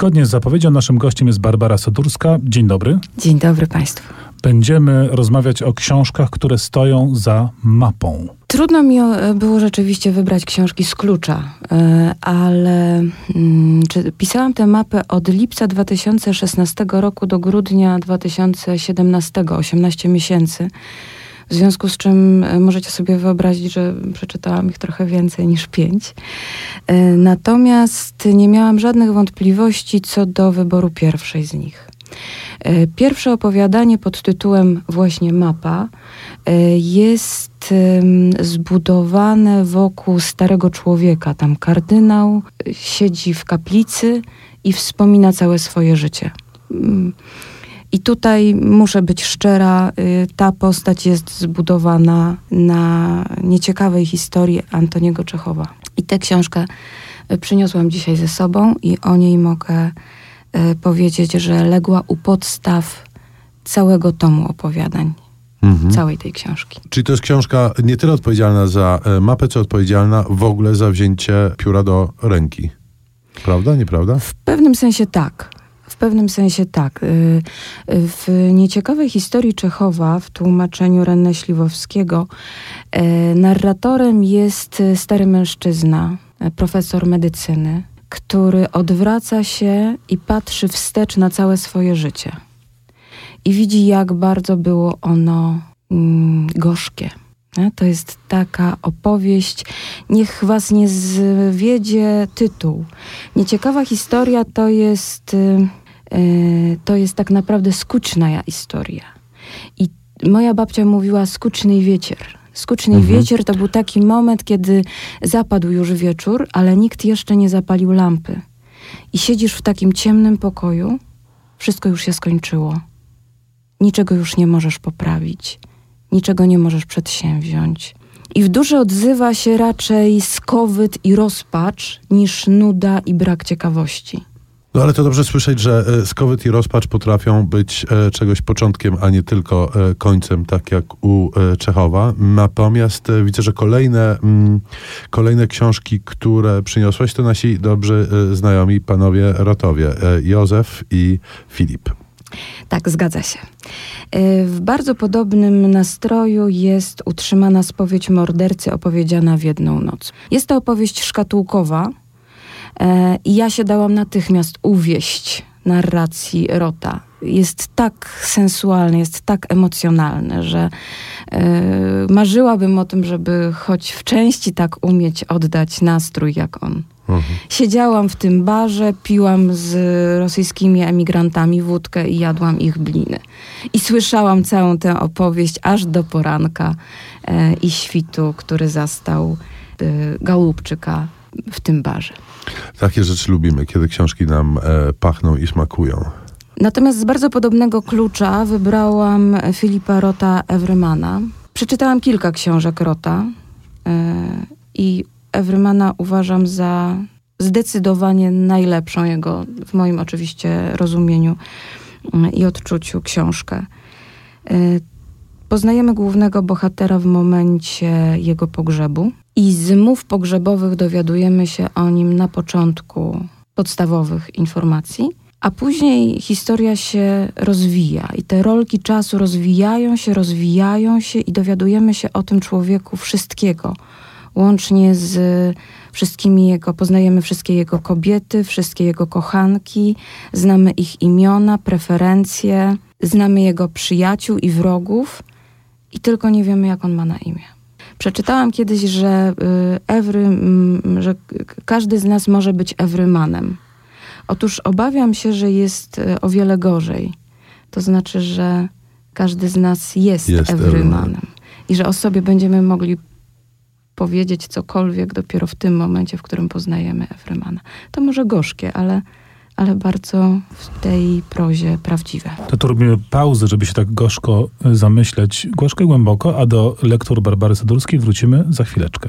Zgodnie z zapowiedzią naszym gościem jest Barbara Sadurska. Dzień dobry. Dzień dobry Państwu. Będziemy rozmawiać o książkach, które stoją za mapą. Trudno mi e, było rzeczywiście wybrać książki z klucza, e, ale mm, pisałam tę mapę od lipca 2016 roku do grudnia 2017, 18 miesięcy. W związku z czym e, możecie sobie wyobrazić, że przeczytałam ich trochę więcej niż pięć. Natomiast nie miałam żadnych wątpliwości co do wyboru pierwszej z nich. E, pierwsze opowiadanie pod tytułem właśnie Mapa e, jest zbudowane wokół starego człowieka. Tam kardynał e, siedzi w kaplicy i wspomina całe swoje życie. I tutaj muszę być szczera, ta postać jest zbudowana na nieciekawej historii Antoniego Czechowa. I tę książkę przyniosłam dzisiaj ze sobą i o niej mogę E, powiedzieć, że legła u podstaw całego tomu opowiadań. Mhm. Całej tej książki. Czyli to jest książka nie tyle odpowiedzialna za e, mapę, co odpowiedzialna w ogóle za wzięcie pióra do ręki. Prawda, nieprawda? W pewnym sensie tak. W pewnym sensie tak. E, w nieciekawej historii Czechowa, w tłumaczeniu Renę Śliwowskiego, narratorem jest stary mężczyzna, profesor medycyny, który odwraca się i patrzy wstecz na całe swoje życie. I widzi, jak bardzo było ono mm, gorzkie. To jest taka opowieść, niech was nie zwiedzie tytuł. Nieciekawa historia to jest, to jest tak naprawdę skuczna historia. I moja babcia mówiła skuczny wiecier. Skuczny mhm. wiecier to był taki moment, kiedy zapadł już wieczór, ale nikt jeszcze nie zapalił lampy. I siedzisz w takim ciemnym pokoju, wszystko już się skończyło. Niczego już nie możesz poprawić, niczego nie możesz przedsięwziąć. I w duszy odzywa się raczej skowyt i rozpacz niż nuda i brak ciekawości. No ale to dobrze słyszeć, że e, skowyt i rozpacz potrafią być e, czegoś początkiem, a nie tylko e, końcem, tak jak u Czechowa. Natomiast widzę, że kolejne, mm, kolejne książki, które przyniosłeś, to nasi dobrzy znajomi panowie Rotowie, Józef i Filip. Tak, zgadza się. W bardzo podobnym nastroju jest utrzymana spowiedź mordercy opowiedziana w jedną noc. Jest to opowieść szkatułkowa, I ja się dałam natychmiast uwieść narracji Rota. Jest tak sensualny, jest tak emocjonalny, że e, marzyłabym o tym, żeby choć w części tak umieć oddać nastrój jak on. Mhm. Siedziałam w tym barze, piłam z rosyjskimi emigrantami wódkę i jadłam ich bliny. I słyszałam całą tę opowieść aż do poranka e, i świtu, który zastał e, w tym barze. Takie rzeczy lubimy, kiedy książki nam e, pachną i smakują. Natomiast z bardzo podobnego klucza wybrałam Filipa Rota Evrymana. Przeczytałam kilka książek Rota e, i Evrymana uważam za zdecydowanie najlepszą jego, w moim oczywiście rozumieniu e, i odczuciu, książkę. E, poznajemy głównego bohatera w momencie jego pogrzebu. I z mów pogrzebowych dowiadujemy się o nim na początku podstawowych informacji, a później historia się rozwija i te rolki czasu rozwijają się, rozwijają się i dowiadujemy się o tym człowieku wszystkiego. Łącznie z wszystkimi jego, poznajemy wszystkie jego kobiety, wszystkie jego kochanki, znamy ich imiona, preferencje, znamy jego przyjaciół i wrogów i tylko nie wiemy, jak on ma na imię. Przeczytałam kiedyś, że y, Ewry, że każdy z nas może być Ewrymanem. Otóż obawiam się, że jest y, o wiele gorzej. To znaczy, że każdy z nas jest, jest Ewrymanem. I że o sobie będziemy mogli powiedzieć cokolwiek dopiero w tym momencie, w którym poznajemy Ewrymana. To może gorzkie, ale ale bardzo w tej prozie prawdziwe. To tu robimy pauzę, żeby się tak gorzko zamyśleć, gorzko i głęboko, a do lektur Barbary Sadurskiej wrócimy za chwileczkę.